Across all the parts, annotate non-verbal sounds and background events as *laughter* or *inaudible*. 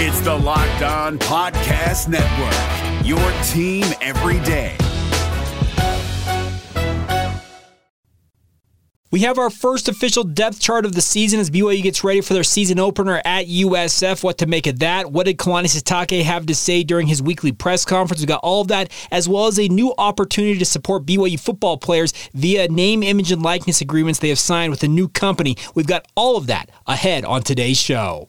It's the Locked On Podcast Network, your team every day. We have our first official depth chart of the season as BYU gets ready for their season opener at USF. What to make of that? What did Kalani Sitake have to say during his weekly press conference? We got all of that, as well as a new opportunity to support BYU football players via name, image, and likeness agreements they have signed with a new company. We've got all of that ahead on today's show.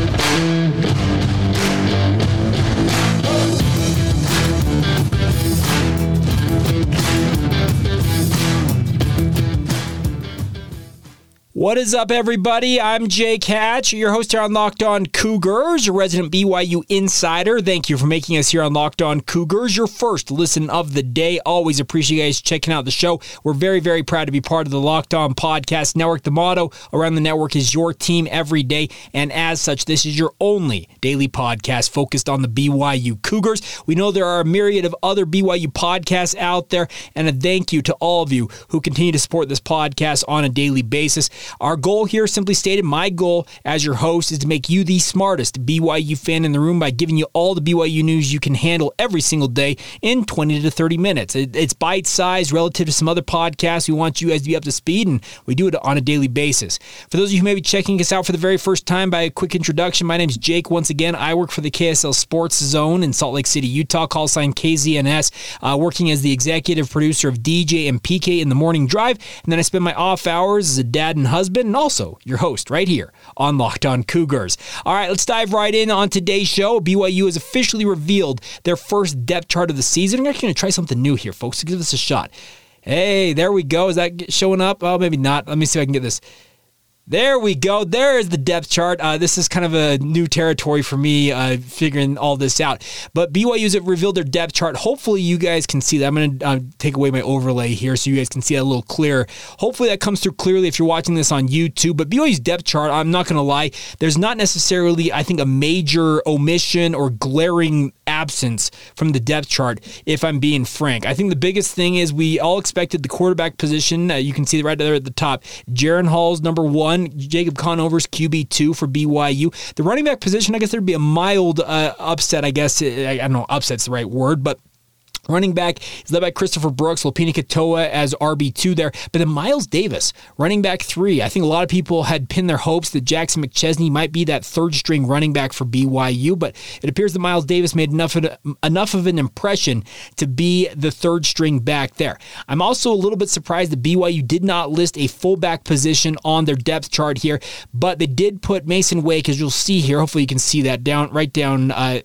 What is up, everybody? I'm Jake Hatch, your host here on Locked On Cougars, your resident BYU insider. Thank you for making us here on Locked On Cougars your first listen of the day. Always appreciate you guys checking out the show. We're very, very proud to be part of the Locked On Podcast Network. The motto around the network is your team every day, and as such, this is your only daily podcast focused on the BYU Cougars. We know there are a myriad of other BYU podcasts out there, and a thank you to all of you who continue to support this podcast on a daily basis. Our goal here, simply stated, my goal as your host is to make you the smartest BYU fan in the room by giving you all the BYU news you can handle every single day in 20 to 30 minutes. It's bite sized relative to some other podcasts. We want you guys to be up to speed, and we do it on a daily basis. For those of you who may be checking us out for the very first time, by a quick introduction, my name is Jake. Once again, I work for the KSL Sports Zone in Salt Lake City, Utah, call sign KZNS, uh, working as the executive producer of DJ and PK in the Morning Drive. And then I spend my off hours as a dad and husband, and also your host right here on Locked On Cougars. All right, let's dive right in on today's show. BYU has officially revealed their first depth chart of the season. I'm actually going to try something new here, folks. So give this a shot. Hey, there we go. Is that showing up? Oh, maybe not. Let me see if I can get this. There we go. There is the depth chart. Uh, this is kind of a new territory for me, uh, figuring all this out. But BYU's revealed their depth chart. Hopefully, you guys can see that. I'm going to uh, take away my overlay here so you guys can see that a little clearer. Hopefully, that comes through clearly if you're watching this on YouTube. But BYU's depth chart, I'm not going to lie, there's not necessarily, I think, a major omission or glaring absence from the depth chart, if I'm being frank. I think the biggest thing is we all expected the quarterback position. Uh, you can see right there at the top. Jaren Hall's number one one. Jacob Conover's QB2 for BYU. The running back position, I guess there'd be a mild uh, upset, I guess. I, I don't know, upset's the right word, but Running back is led by Christopher Brooks, Lopini Katoa as RB2 there. But then Miles Davis, running back three. I think a lot of people had pinned their hopes that Jackson McChesney might be that third string running back for BYU, but it appears that Miles Davis made enough of, enough of an impression to be the third string back there. I'm also a little bit surprised that BYU did not list a fullback position on their depth chart here, but they did put Mason Wake, as you'll see here. Hopefully you can see that down right down. Uh,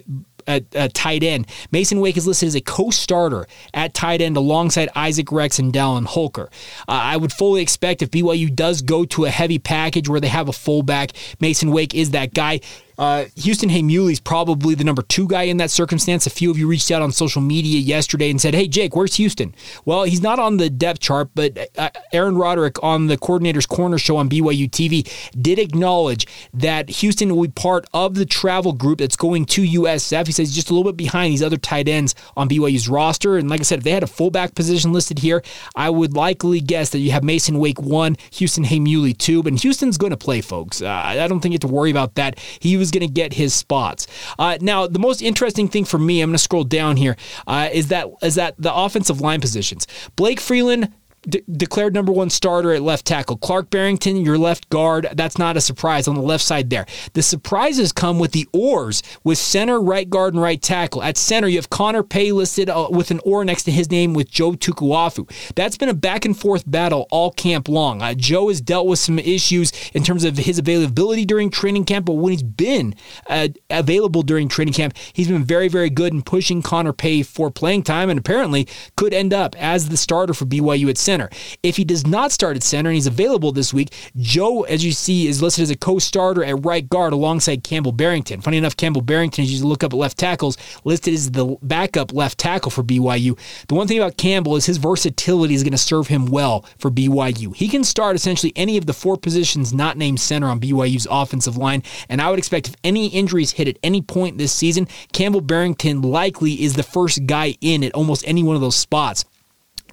at, at tight end. Mason Wake is listed as a co-starter at tight end alongside Isaac Rex and Dallin Holker. Uh, I would fully expect if BYU does go to a heavy package where they have a fullback, Mason Wake is that guy. Uh, Houston Heimuli is probably the number two guy in that circumstance. A few of you reached out on social media yesterday and said, "Hey, Jake, where's Houston?" Well, he's not on the depth chart, but uh, Aaron Roderick on the Coordinator's Corner show on BYU TV did acknowledge that Houston will be part of the travel group that's going to USF. He says he's just a little bit behind these other tight ends on BYU's roster. And like I said, if they had a fullback position listed here, I would likely guess that you have Mason Wake one, Houston Heimuli two, but Houston's going to play, folks. Uh, I don't think you have to worry about that. He was was going to get his spots. Uh, now, the most interesting thing for me, I'm going to scroll down here, uh, is that is that the offensive line positions. Blake Freeland de- declared number one starter at left tackle. Clark Barrington, your left guard. That's not a surprise on the left side there. The surprises come with the oars with center, right guard, and right tackle. At center, you have Connor Pay listed uh, with an oar next to his name with Joe Tukuafu. That's been a back and forth battle all camp long. Uh, Joe has dealt with some issues in terms of his availability during training camp, but when he's been uh, available during training camp, he's been very, very good in pushing Connor Pay for playing time and apparently could end up as the starter for BYU at center center. If he does not start at center and he's available this week, Joe, as you see, is listed as a co-starter at right guard alongside Campbell Barrington. Funny enough, Campbell Barrington, as you look up at left tackles, listed as the backup left tackle for BYU. The one thing about Campbell is his versatility is going to serve him well for BYU. He can start essentially any of the four positions not named center on BYU's offensive line, and I would expect if any injuries hit at any point this season, Campbell Barrington likely is the first guy in at almost any one of those spots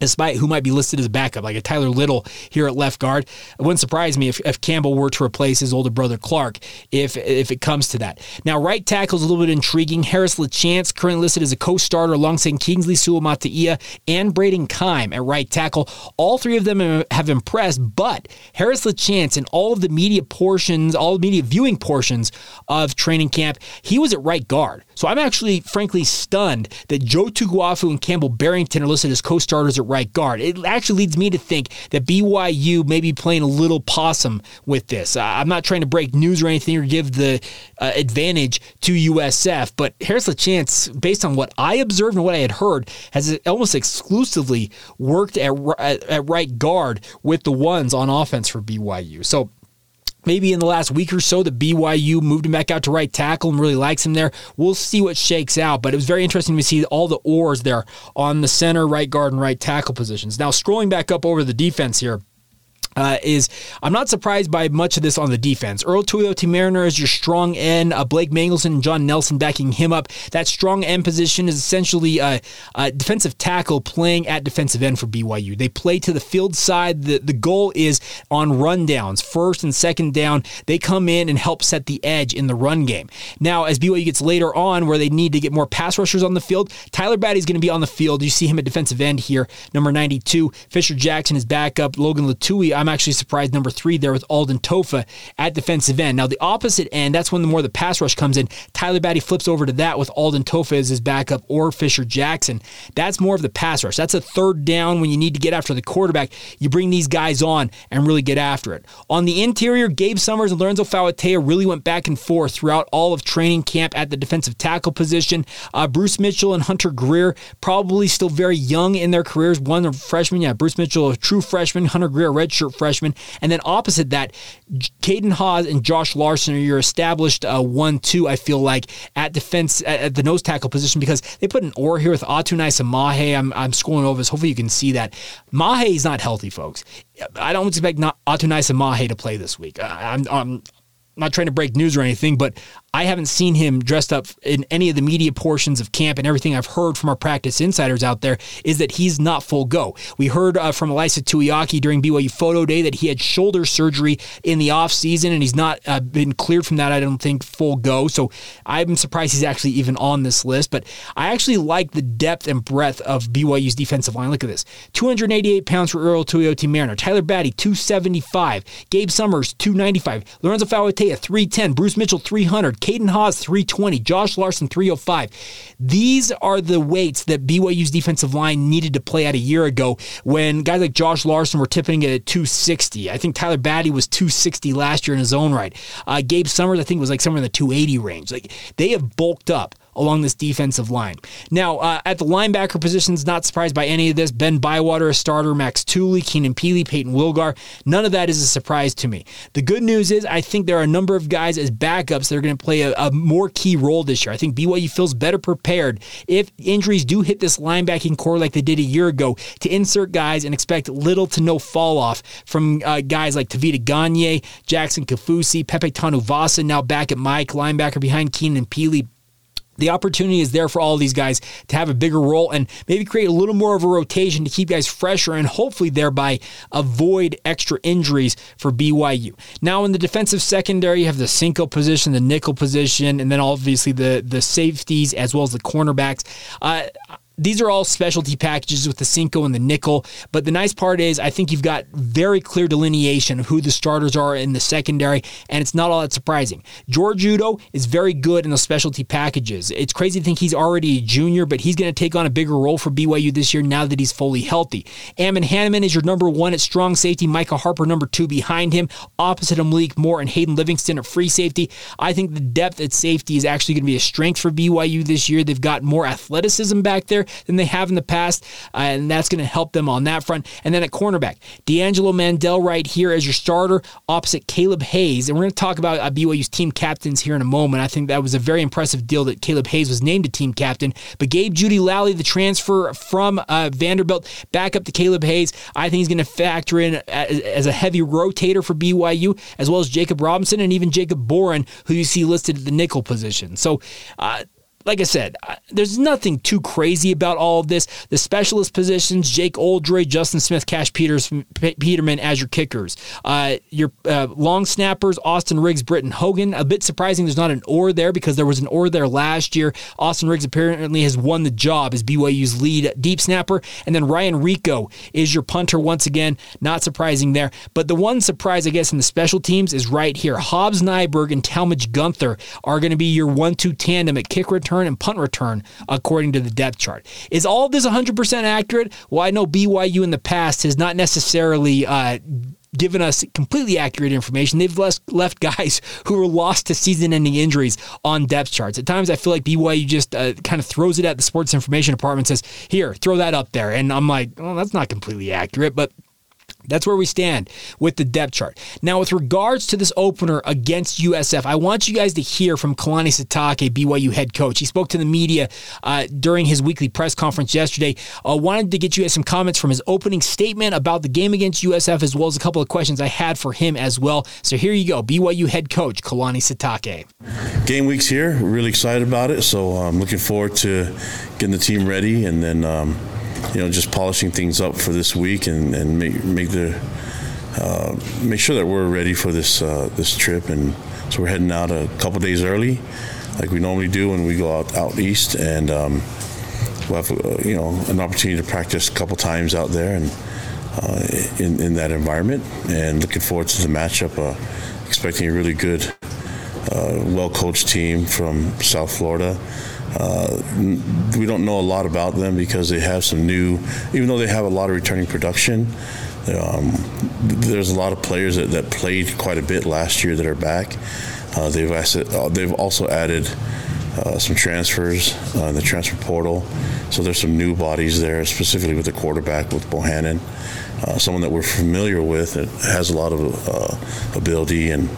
despite who might be listed as backup, like a Tyler Little here at left guard. It wouldn't surprise me if, if Campbell were to replace his older brother Clark if if it comes to that. Now, right tackle is a little bit intriguing. Harris LaChance, currently listed as a co-starter alongside Kingsley Suamataia and Braden Keim at right tackle. All three of them have impressed, but Harris LaChance in all of the media portions, all media viewing portions of training camp, he was at right guard. So I'm actually, frankly, stunned that Joe Tukuafu and Campbell Barrington are listed as co-starters at right guard. It actually leads me to think that BYU may be playing a little possum with this. I'm not trying to break news or anything or give the uh, advantage to USF, but Harris LaChance, based on what I observed and what I had heard, has almost exclusively worked at, at, at right guard with the ones on offense for BYU. So Maybe in the last week or so, the BYU moved him back out to right tackle and really likes him there. We'll see what shakes out, but it was very interesting to see all the oars there on the center, right guard, and right tackle positions. Now, scrolling back up over the defense here. Uh, is I'm not surprised by much of this on the defense. Earl Tuioti Mariner is your strong end. Uh, Blake Mangelson and John Nelson backing him up. That strong end position is essentially a, a, defensive tackle playing at defensive end for BYU. They play to the field side. The, the goal is on rundowns, first and second down. They come in and help set the edge in the run game. Now, as BYU gets later on where they need to get more pass rushers on the field, Tyler Batty is going to be on the field. You see him at defensive end here, number 92. Fisher Jackson is back up. Logan Latui, I'm actually surprised number three there with Alden Tofa at defensive end. Now, the opposite end, that's when the more the pass rush comes in. Tyler Batty flips over to that with Alden Tofa as his backup or Fisher Jackson. That's more of the pass rush. That's a third down when you need to get after the quarterback. You bring these guys on and really get after it. On the interior, Gabe Summers and Lorenzo Fauatea really went back and forth throughout all of training camp at the defensive tackle position. Uh, Bruce Mitchell and Hunter Greer, probably still very young in their careers. One a freshman, yeah, Bruce Mitchell, a true freshman, Hunter Greer, a freshman. And then opposite that, Caden Haws and Josh Larson are your established uh, one-two. I feel like at defense at, at, the nose tackle position because they put an or here with Atunaisa Samahe. I'm I'm scrolling over this. Hopefully you can see that. Mahe is not healthy, folks. I don't expect not Samahe to play this week. I'm, I'm not trying to break news or anything, but I haven't seen him dressed up in any of the media portions of camp, and everything I've heard from our practice insiders out there is that he's not full go. We heard uh, from Ilaisa Tuiaki during BYU Photo Day that he had shoulder surgery in the offseason, and he's not uh, been cleared from that, I don't think, full go. So I'm surprised he's actually even on this list, but I actually like the depth and breadth of BYU's defensive line. Look at this 288 pounds for Earl Tuioti Mariner, Tyler Batty, 275, Gabe Summers, 295, Lorenzo Fauatea, 310, Bruce Mitchell, 300. Caden Haws 320, Josh Larson 305. These are the weights that BYU's defensive line needed to play at a year ago when guys like Josh Larson were tipping it at 260. I think Tyler Batty was 260 last year in his own right. Uh, Gabe Summers, I think, was like somewhere in the 280 range. Like they have bulked up along this defensive line. Now, uh, at the linebacker positions, not surprised by any of this. Ben Bywater, a starter, Max Tooley, Keenan Pili, Peyton Wilgar. None of that is a surprise to me. The good news is I think there are a number of guys as backups that are going to play a, a more key role this year. I think BYU feels better prepared if injuries do hit this linebacking corps like they did a year ago to insert guys and expect little to no fall off from uh, guys like Tavita Gagne, Jackson Kaufusi, Pepe Tanuvasa, now back at Mike, linebacker behind Keenan Pili the opportunity is there for all these guys to have a bigger role and maybe create a little more of a rotation to keep guys fresher and hopefully thereby avoid extra injuries for BYU. Now in the defensive secondary, you have the Cinco position, the nickel position, and then obviously the the safeties as well as the cornerbacks. Uh, these are all specialty packages with the Cinco and the nickel. But the nice part is, I think you've got very clear delineation of who the starters are in the secondary, and it's not all that surprising. George Udo is very good in the specialty packages. It's crazy to think he's already a junior, but he's going to take on a bigger role for BYU this year now that he's fully healthy. Ammon Hanneman is your number one at strong safety. Micah Harper, number two behind him. Opposite him, Malik Moore and Hayden Livingston at free safety. I think the depth at safety is actually going to be a strength for BYU this year. They've got more athleticism back there than they have in the past, uh, and that's going to help them on that front. And then at cornerback, D'Angelo Mandel right here as your starter opposite Caleb Hayes. And we're going to talk about uh, BYU's team captains here in a moment. I think that was a very impressive deal that Caleb Hayes was named a team captain. But Gabe Jeudy-Lally, the transfer from uh, Vanderbilt, back up to Caleb Hayes, I think he's going to factor in as, as a heavy rotator for BYU, as well as Jacob Robinson and even Jacob Boren, who you see listed at the nickel position. So, uh, like I said, there's nothing too crazy about all of this. The specialist positions, Jake Oldroyd, Justin Smith, Cash Peters, Peterman as your kickers. Uh, your uh, long snappers, Austin Riggs, Britton Hogan. A bit surprising there's not an or there because there was an or there last year. Austin Riggs apparently has won the job as BYU's lead deep snapper. And then Ryan Rehkow is your punter once again. Not surprising there. But the one surprise, I guess, in the special teams is right here. Hobbs Nyberg and Talmadge Gunther are going to be your one two tandem at kick return return and punt return according to the depth chart. Is all this 100% accurate? Well, I know BYU in the past has not necessarily. Uh, given us completely accurate information. They've left, left *laughs* guys who were lost to season ending injuries on depth charts. At times, I feel like BYU just uh, kind of throws it at the sports information department and says, Here, throw that up there. And I'm like, Well, that's not completely accurate, but that's where we stand with the depth chart. Now, with regards to this opener against USF, I want you guys to hear from Kalani Sitake, BYU head coach. He spoke to the media uh, during his weekly press conference yesterday. Uh, wanted to get you guys some comments from his opening statement about the game against USF, as well as a couple of questions I had for him as well. So here you go, BYU head coach Kalani Sitake. Game week's here. We're really excited about it. So I'm looking forward to getting the team ready and then. Um, you know, just polishing things up for this week and, and make make the uh, make sure that we're ready for this uh, this trip. And so we're heading out a couple days early, like we normally do when we go out out east, and um, we'll have uh, you know an opportunity to practice a couple times out there and uh, in in that environment. And looking forward to the matchup. Uh, expecting a really good, uh, well coached team from South Florida. Uh, we don't know a lot about them because they have some new, even though they have a lot of returning production. Um, there's a lot of players that, that, played quite a bit last year that are back. Uh, they've, uh, they've also added uh, some transfers uh, in the transfer portal. So there's some new bodies there, specifically with the quarterback with Bohanon, uh, someone that we're familiar with that has a lot of uh, ability and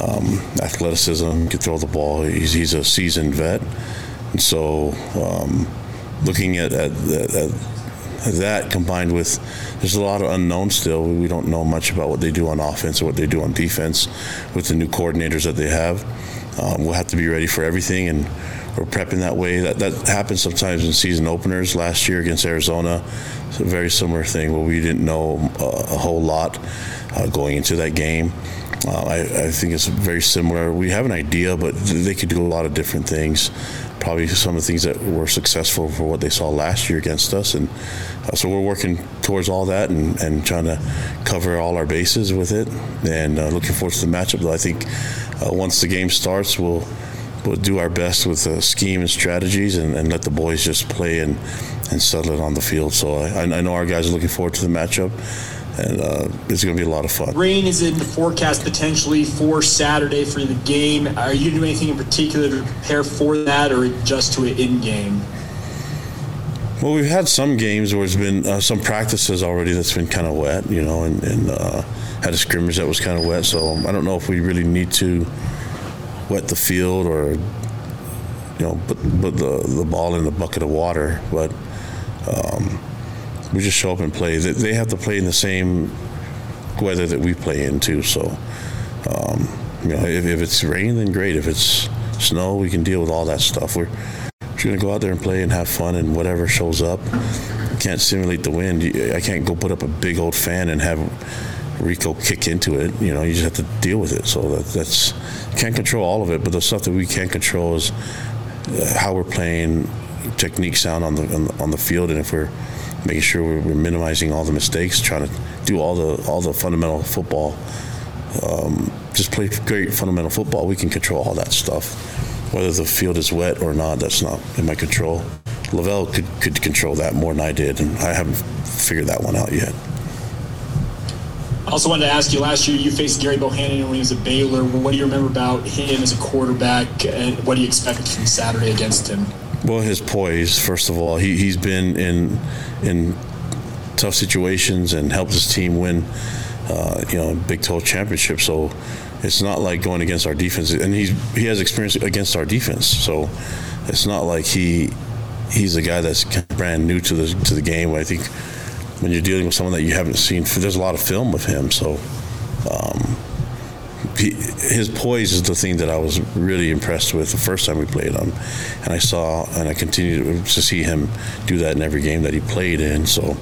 um, athleticism, can throw the ball. He's, he's a seasoned vet. And so, um, looking at, at, at, that combined with there's a lot of unknown still. We don't know much about what they do on offense or what they do on defense with the new coordinators that they have. Um, we'll have to be ready for everything, and we're prepping that way. That that happens sometimes in season openers. Last year against Arizona, it's a very similar thing where we didn't know a, a whole lot uh, going into that game. Uh, I, I, think it's very similar. We have an idea, but they could do a lot of different things probably some of the things that were successful for what they saw last year against us. And uh, so we're working towards all that and, and trying to cover all our bases with it. And uh, looking forward to the matchup. I think uh, once the game starts, we'll we'll do our best with the scheme and strategies and, and let the boys just play and, and settle it on the field. So I, I know our guys are looking forward to the matchup and uh, it's going to be a lot of fun. Rain is in the forecast potentially for Saturday for the game. Are you doing anything in particular to prepare for that, or just to an in game? Well, we've had some games where it's been uh, some practices already that's been kind of wet, you know, and, and uh, had a scrimmage that was kind of wet. So I don't know if we really need to wet the field or, you know, put, put the, the ball in the bucket of water. But um, we just show up and play. They have to play in the same weather that we play in too. So, um, you know, if, if, it's rain, then great. If it's snow, we can deal with all that stuff. We're, going to go out there and play and have fun, and whatever shows up. Can't simulate the wind. I can't go put up a big old fan and have Rehkow kick into it. You know, you just have to deal with it. So that, that's can't control all of it, but the stuff that we can control is uh, how we're playing, technique sound on the on the, on the field, and if we're making sure we're, we're, minimizing all the mistakes, trying to do all the all the fundamental football. Um, just play great fundamental football. We can control all that stuff. Whether the field is wet or not, that's not in my control. LaVell could, could control that more than I did, and I haven't figured that one out yet. I also wanted to ask you last year you faced Gerry Bohanon when he was at Baylor. What do you remember about him as a quarterback, and what do you expect from Saturday against him? Well, his poise, first of all, he, he's been in in tough situations and helped his team win, uh, you know, Big 12 championship. So it's not like going against our defense, and he's he has experience against our defense. So it's not like he he's a guy that's brand new to the to the game. I think when you're dealing with someone that you haven't seen, there's a lot of film of him. So. Um, his poise is the thing that I was really impressed with the first time we played him, and I saw and I continued to see him do that in every game that he played in. So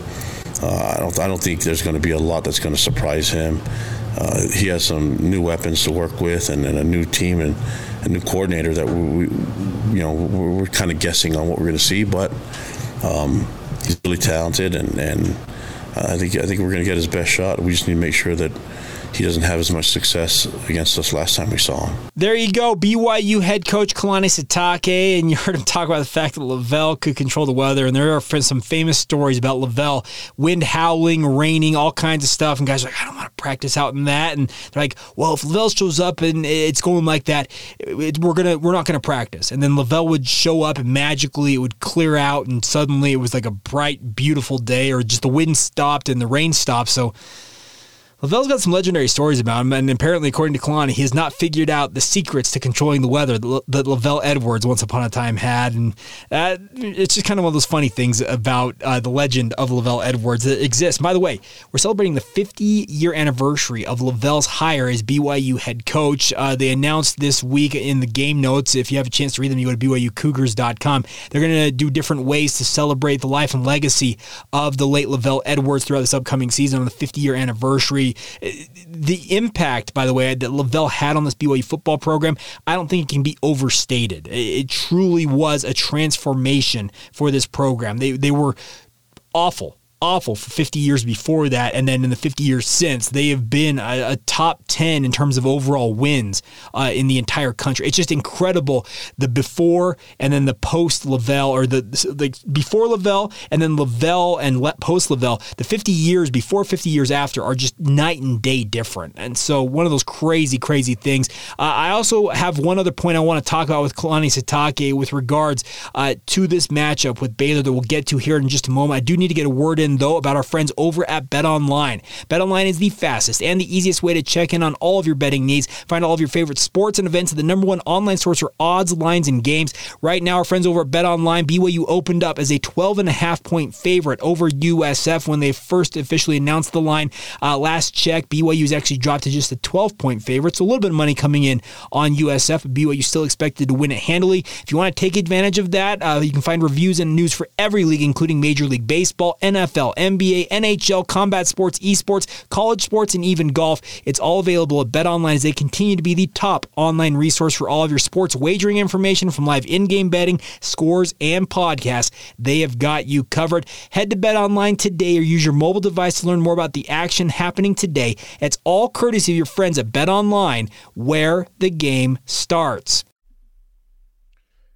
uh, I don't I don't think there's going to be a lot that's going to surprise him. Uh, he has some new weapons to work with and, and, a new team and a new coordinator that we, we you know we're, we're kind of guessing on what we're going to see, but um, he's really talented and and I think I think we're going to get his best shot. We just need to make sure that he doesn't have as much success against us last time we saw him. There you go, BYU head coach Kalani Sitake, and you heard him talk about the fact that LaVell could control the weather, and there are some famous stories about LaVell, wind howling, raining, all kinds of stuff, and guys are like, I don't want to practice out in that, and they're like, well, if LaVell shows up and it's going like that, it, we're gonna we're not gonna practice, and then LaVell would show up and magically it would clear out, and suddenly it was like a bright, beautiful day, or just the wind stopped and the rain stopped, so LaVell's got some legendary stories about him, and apparently, according to Kalani, he has not figured out the secrets to controlling the weather that LaVell Edwards once upon a time had. And uh, it's just kind of one of those funny things about uh, the legend of LaVell Edwards that exists. By the way, we're celebrating the 50 year anniversary of LaVell's hire as BYU head coach. Uh, they announced this week in the game notes. If you have a chance to read them, you go to BYUCougars.com. They're going to do different ways to celebrate the life and legacy of the late LaVell Edwards throughout this upcoming season on the 50 year anniversary the impact, by the way, that LaVell had on this BYU football program, I don't think it can be overstated. It truly was a transformation for this program. They they were awful awful for 50 years before that. And then in the 50 years since, they have been a, a top 10 in terms of overall wins uh, in the entire country. It's just incredible the before and then the post LaVell, or the, the before LaVell and then LaVell and post LaVell. The 50 years before, 50 years after are just night and day different. And so one of those crazy, crazy things. Uh, I also have one other point I want to talk about with Kalani Sitake with regards uh, to this matchup with Baylor that we'll get to here in just a moment. I do need to get a word in though, about our friends over at BetOnline. BetOnline is the fastest and the easiest way to check in on all of your betting needs. Find all of your favorite sports and events at the number one online source for odds, lines, and games. Right now, our friends over at BetOnline, BYU opened up as a 12 and a half point favorite over USF when they first officially announced the line. Uh, last check, BYU's actually dropped to just a 12 point favorite, so a little bit of money coming in on USF. BYU still expected to win it handily. If you want to take advantage of that, uh, you can find reviews and news for every league, including Major League Baseball, NFL. NFL, NBA, NHL, combat sports, esports, college sports, and even golf. It's all available at BetOnline as they continue to be the top online resource for all of your sports wagering information from live in-game betting, scores, and podcasts. They have got you covered. Head to BetOnline today or use your mobile device to learn more about the action happening today. It's all courtesy of your friends at BetOnline, where the game starts.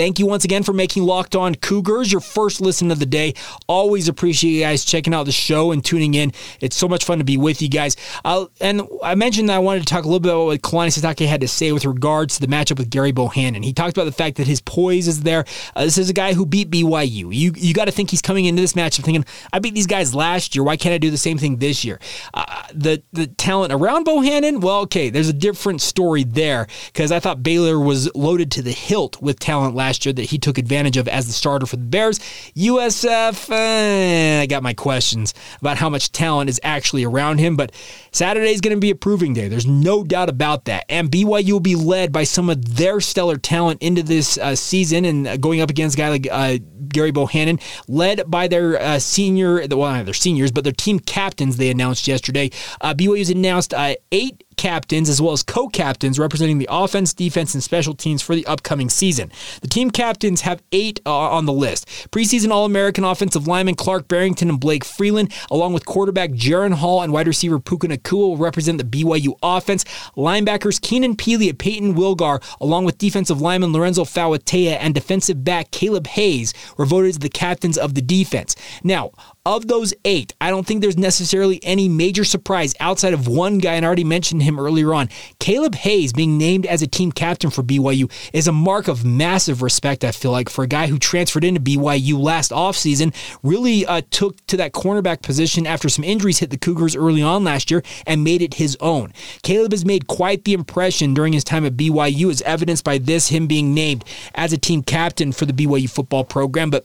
Thank you once again for making Locked On Cougars your first listen of the day. Always appreciate you guys checking out the show and tuning in. It's so much fun to be with you guys. Uh, and I mentioned that I wanted to talk a little bit about what Kalani Sitake had to say with regards to the matchup with Gerry Bohanon. He talked about the fact that his poise is there. Uh, this is a guy who beat BYU. You you got to think he's coming into this matchup thinking, I beat these guys last year. Why can't I do the same thing this year? Uh, the the talent around Bohanon, well, okay, there's a different story there because I thought Baylor was loaded to the hilt with talent last last year that he took advantage of as the starter for the Bears. USF, eh, I got my questions about how much talent is actually around him, but Saturday is going to be a proving day. There's no doubt about that. And BYU will be led by some of their stellar talent into this uh, season and going up against a guy like uh, Gerry Bohanon, led by their uh, senior, well, not their seniors, but their team captains they announced yesterday. Uh, BYU's announced uh, eight captains as well as co captains representing the offense, defense, and special teams for the upcoming season. The team captains have eight uh, on the list preseason All American offensive lineman Clark Barrington and Blake Freeland, along with quarterback Jaren Hall and wide receiver Puka Nacua, will represent the BYU offense. Linebackers Keenan Pili, Peyton Wilgar, along with defensive lineman Lorenzo Fauatea and defensive back Caleb Hayes, were voted as the captains of the defense. Now, of those eight, I don't think there's necessarily any major surprise outside of one guy, and I already mentioned him earlier on. Caleb Hayes being named as a team captain for BYU is a mark of massive respect, I feel like, for a guy who transferred into BYU last offseason, really uh, took to that cornerback position after some injuries hit the Cougars early on last year and made it his own. Caleb has made quite the impression during his time at BYU, as evidenced by this, him being named as a team captain for the BYU football program. But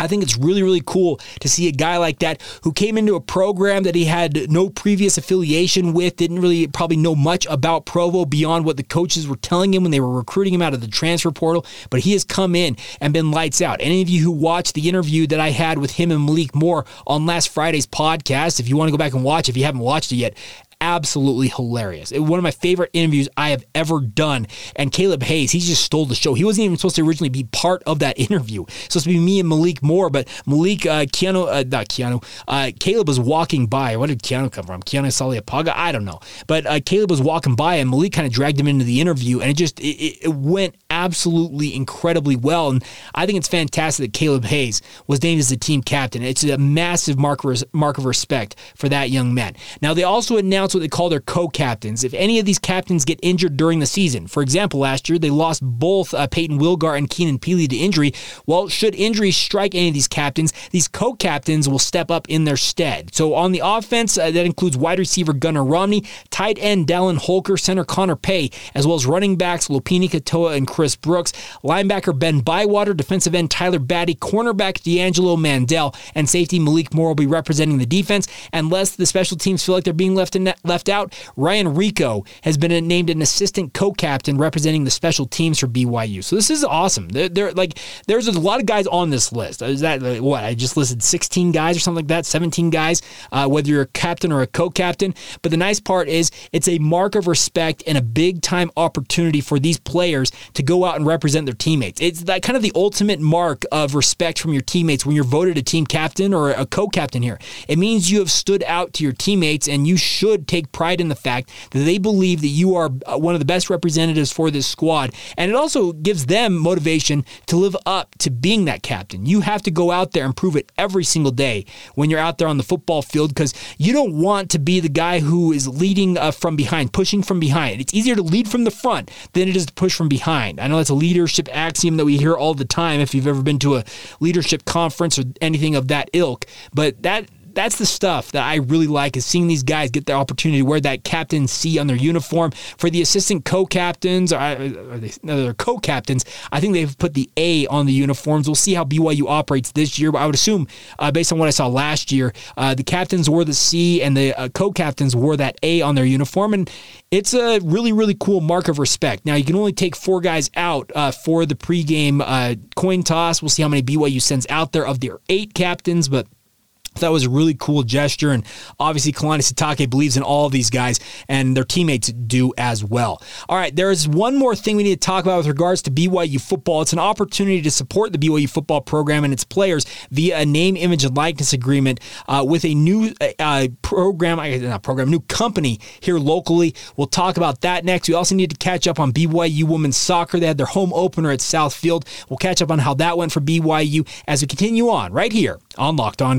I think it's really, really cool to see a guy like that who came into a program that he had no previous affiliation with, didn't really probably know much about Provo beyond what the coaches were telling him when they were recruiting him out of the transfer portal. But he has come in and been lights out. Any of you who watched the interview that I had with him and Malik Moore on last Friday's podcast, if you want to go back and watch, if you haven't watched it yet, absolutely hilarious. One of my favorite interviews I have ever done. And Caleb Hayes, he just stole the show. He wasn't even supposed to originally be part of that *laughs* interview. It's supposed to be me and Malik Moore, but Malik, uh, Keanu, uh, not Keanu, uh, Caleb was walking by. Where did Keanu come from? Keanu Saliapaga? I don't know. But uh, Caleb was walking by and Malik kind of dragged him into the interview and it just, it, it went absolutely incredibly well. And I think it's fantastic that Caleb Hayes was named as the team captain. It's a massive mark, mark of respect for that young man. Now, they also announced what they call their co captains. If any of these captains get injured during the season, for example, last year they lost both uh, Peyton Wilgar and Keenan Pili to injury. Well, should injuries strike any of these captains, these co captains will step up in their stead. So on the offense, uh, that includes wide receiver Gunnar Romney, tight end Dallin Holker, center Connor Pay, as well as running backs Lopini Katoa and Chris Brooks, linebacker Ben Bywater, defensive end Tyler Batty, cornerback D'Angelo Mandel, and safety Malik Moore will be representing the defense. Unless the special teams feel like they're being left in, left out, Ryan Rehkow has been named an assistant co-captain representing the special teams for BYU. So this is awesome. They're, they're like there's a lot of guys on this list. Is that what I just listed 16 guys or something like that, 17 guys, uh, whether you're a captain or a co-captain. But the nice part is it's a mark of respect and a big time opportunity for these players to go out and represent their teammates. It's that kind of the ultimate mark of respect from your teammates when you're voted a team captain or a co-captain here. It means you have stood out to your teammates and you should take pride in the fact that they believe that you are uh, one of the best representatives for this squad. And it also gives them motivation to live up to being that captain. You have to go out there and prove it every single day when you're out there on the football field because you don't want to be the guy who is leading uh, from behind, pushing from behind. It's easier to lead from the front than it is to push from behind. I know that's a leadership axiom that we hear all the time if you've ever been to a leadership conference or anything of that ilk, but that that's the stuff that I really like is seeing these guys get the opportunity to wear that captain C on their uniform. For the assistant co-captains, or, or they, no, they're co-captains, I think they've put the A on the uniforms. We'll see how BYU operates this year, but I would assume, uh, based on what I saw last year, uh, the captains wore the C and the uh, co-captains wore that A on their uniform, and it's a really, really cool mark of respect. Now, you can only take four guys out uh, for the pregame uh, coin toss. We'll see how many BYU sends out there of their eight captains, but that was a really cool gesture. And obviously, Kalani Sitake believes in all of these guys, and their teammates do as well. All right, there is one more thing we need to talk about with regards to BYU football. It's an opportunity to support the BYU football program and its players via a name, image, and likeness agreement uh, with a new uh, program, not program, new company here locally. We'll talk about that next. We also need to catch up on BYU women's soccer. They had their home opener at Southfield. We'll catch up on how that went for BYU as we continue on right here on Locked On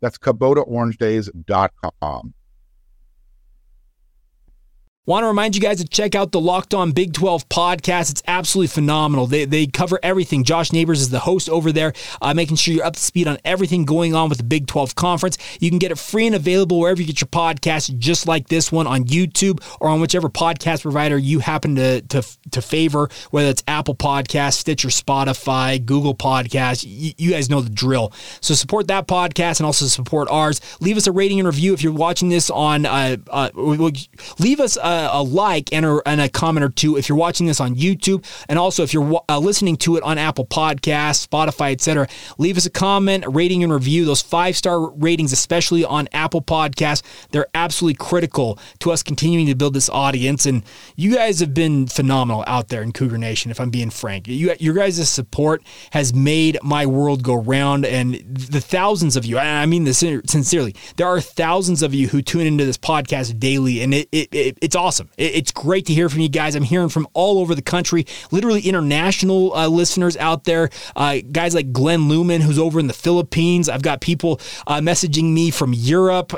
that's KubotaOrangeDays.com. Want to remind you guys to check out the Locked On Big 12 podcast. It's absolutely phenomenal. They, they cover everything. Josh Neighbors is the host over there, uh, making sure you're up to speed on everything going on with the Big 12 conference. You can get it free and available wherever you get your podcast, just like this one on YouTube or on whichever podcast provider you happen to, to, to favor, whether it's Apple Podcast, Stitcher, Spotify, Google Podcast. You, you guys know the drill. So support that podcast and also support ours. Leave us a rating and review if you're watching this on, uh, uh, leave us a a, like and a, and a comment or two if you're watching this on YouTube, and also if you're uh, listening to it on Apple Podcasts, Spotify, etc. Leave us a comment, a rating, and review. Those five star ratings, especially on Apple Podcasts, they're absolutely critical to us continuing to build this audience. And you guys have been phenomenal out there in Cougar Nation. If I'm being frank, you, your guys' support has made my world go round, and the thousands of you. I mean this sincerely. There are thousands of you who tune into this podcast daily, and it, it, it it's awesome. It's great to hear from you guys. I'm hearing from all over the country, literally international uh, listeners out there. Uh, guys like Glenn Luman, who's over in the Philippines. I've got people uh, messaging me from Europe.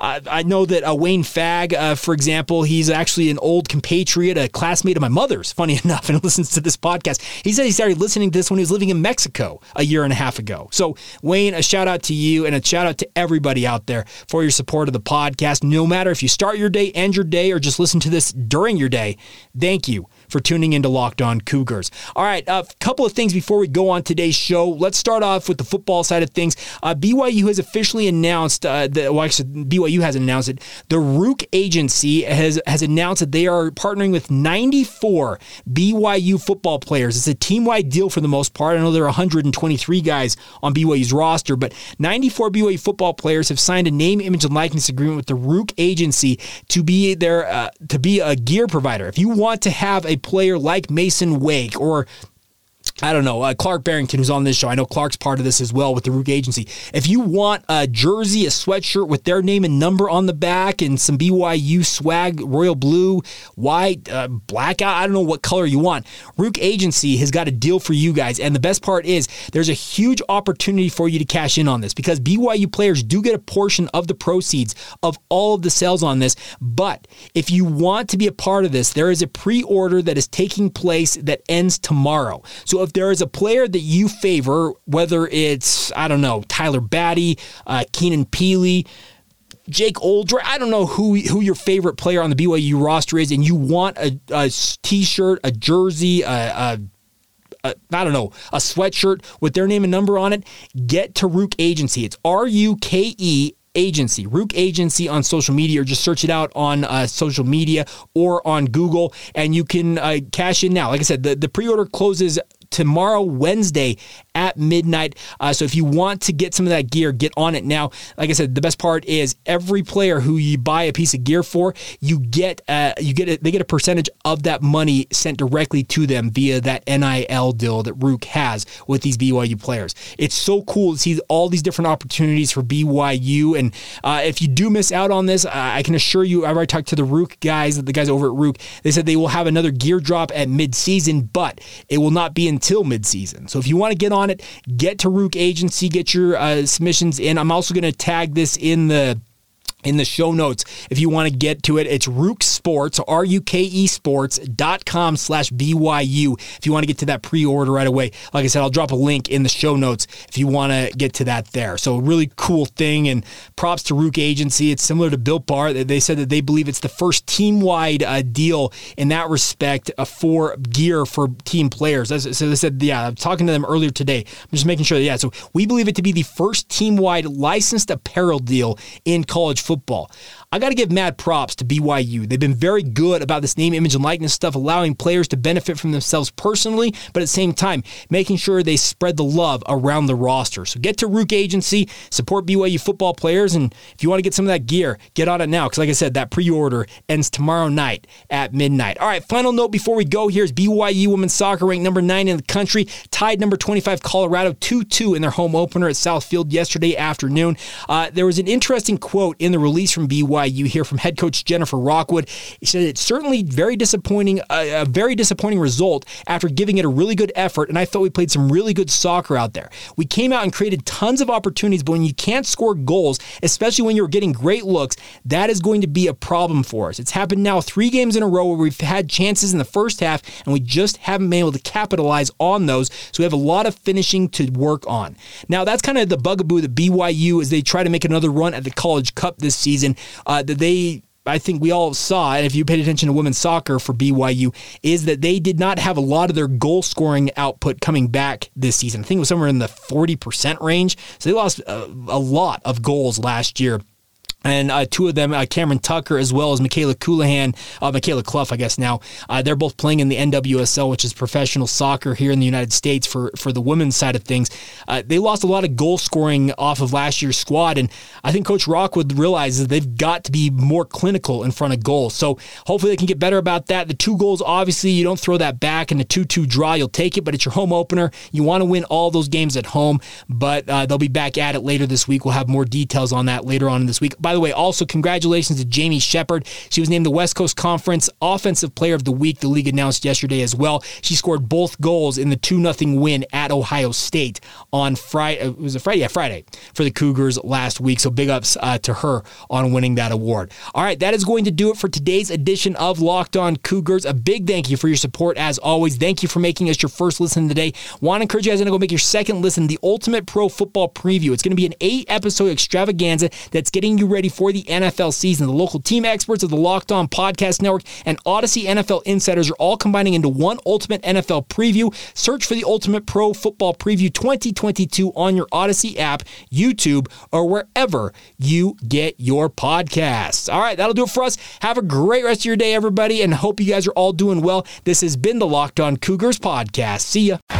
I know that uh, Wayne Fag, uh, for example, he's actually an old compatriot, a classmate of my mother's, *laughs* funny enough, and listens to this podcast. He said he started listening to this when he was living in Mexico a year and a half ago. So, Wayne, a shout out to you and a shout out to everybody out there for your support of the podcast. No matter if you start your day, end your day, or just just listen to this during your day, thank you for tuning into Locked On Cougars. All right, a uh, couple of things before we go on today's show. Let's start off with the football side of things. Uh, BYU has officially announced uh, that well, actually, BYU hasn't announced it. The Ruke Agency has has announced that they are partnering with 94 BYU football players. It's a team wide deal for the most part. I know there are 123 guys on BYU's roster, but 94 BYU football players have signed a name, image, and likeness agreement with the Ruke Agency to be their uh, to be a gear provider. If you want to have a player like Mason Wake or I don't know, uh, Clark Barrington, who's on this show. I know Clark's part of this as well with the Ruke Agency. If you want a jersey, a sweatshirt with their name and number on the back and some BYU swag, royal blue, white, uh, black, I don't know what color you want, Ruke Agency has got a deal for you guys. And the best part is there's a huge opportunity for you to cash in on this because BYU players do get a portion of the proceeds of all of the sales on this. But if you want to be a part of this, there is a pre order that is taking place that ends tomorrow. So if if there is a player that you favor, whether it's, I don't know, Tyler Batty, uh, Keenan Pili, Jake Oldroyd, I don't know who who your favorite player on the BYU roster is, and you want a a t-shirt, a jersey, I don't know, a sweatshirt with their name and number on it, get to Ruke Agency. It's R U K E Agency, Ruke Agency on social media, or just search it out on uh, social media or on Google, and you can uh, cash in now. Like I said, the, the pre order closes tomorrow, Wednesday at midnight. Uh, so if you want to get some of that gear, get on it now. Like I said, the best part is every player who you buy a piece of gear for, you get uh, you get a, they get a percentage of that money sent directly to them via that NIL deal that Ruke has with these BYU players. It's so cool to see all these different opportunities for BYU. And uh, if you do miss out on this, I can assure you, I've already talked to the Ruke guys, the guys over at Ruke. They said they will have another gear drop at mid-season, but it will not be until mid-season. So if you want to get on it, get to Ruke Agency, get your uh, submissions in. I'm also going to tag this in the in the show notes if you want to get to it. It's Ruke Sports, R-U-K-E sports.com slash BYU if you want to get to that pre-order right away. Like I said, I'll drop a link in the show notes if you want to get to that there. So really cool thing and props to Ruke Agency. It's similar to Built Bar. They said that they believe it's the first team-wide uh, deal in that respect uh, for gear for team players. So they said, yeah, I'm talking to them earlier today. I'm just making sure that, yeah, so we believe it to be the first team-wide licensed apparel deal in college football football. I got to give mad props to BYU. They've been very good about this name, image, and likeness stuff, allowing players to benefit from themselves personally, but at the same time, making sure they spread the love around the roster. So get to Ruke Agency, support BYU football players, and if you want to get some of that gear, get on it now. Because, like I said, that pre order ends tomorrow night at midnight. All right, final note before we go here's BYU women's soccer ranked number nine in the country, tied number 25 Colorado 2 2 in their home opener at Southfield yesterday afternoon. Uh, there was an interesting quote in the release from BYU. You hear from head coach Jennifer Rockwood. He said it's certainly very disappointing, a, a very disappointing result after giving it a really good effort. And I felt we played some really good soccer out there. We came out and created tons of opportunities, but when you can't score goals, especially when you're getting great looks, that is going to be a problem for us. It's happened now three games in a row where we've had chances in the first half and we just haven't been able to capitalize on those. So we have a lot of finishing to work on. Now, that's kind of the bugaboo that BYU as they try to make another run at the College Cup this season. Uh, that they I think we all saw, and if you paid attention to women's soccer for BYU, is that they did not have a lot of their goal scoring output coming back this season. I think it was somewhere in the 40% range. So they lost a, a lot of goals last year and uh, two of them, uh, Cameron Tucker as well as Michaela Colohan, uh, Michaela Clough, I guess now, uh, they're both playing in the NWSL, which is professional soccer here in the United States for, for the women's side of things. Uh, they lost a lot of goal scoring off of last year's squad, and I think Coach Rockwood realizes they've got to be more clinical in front of goals. So hopefully they can get better about that. The two goals, obviously, you don't throw that back in a 2 2 draw. You'll take it, but it's your home opener. You want to win all those games at home, but uh, they'll be back at it later this week. We'll have more details on that later on in this week. By the way, also congratulations to Jamie Shepard. She was named the West Coast Conference Offensive Player of the Week. The league announced yesterday as well. She scored both goals in the 2 0 win at Ohio State on Friday. Uh, it was a Friday, yeah, Friday for the Cougars last week. So big ups uh, to her on winning that award. All right, that is going to do it for today's edition of Locked On Cougars. A big thank you for your support as always. Thank you for making us your first listen today. Want to encourage you guys to go make your second listen, the Ultimate Pro Football Preview. It's going to be an eight episode extravaganza that's getting you ready for the NFL season. The local team experts of the Locked On Podcast Network and Audacy NFL Insiders are all combining into one Ultimate NFL Preview. Search for the Ultimate Pro Football Preview 2022 on your Audacy app, YouTube, or wherever you get your podcasts. All right, that'll do it for us. Have a great rest of your day, everybody, and hope you guys are all doing well. This has been the Locked On Cougars podcast. See ya.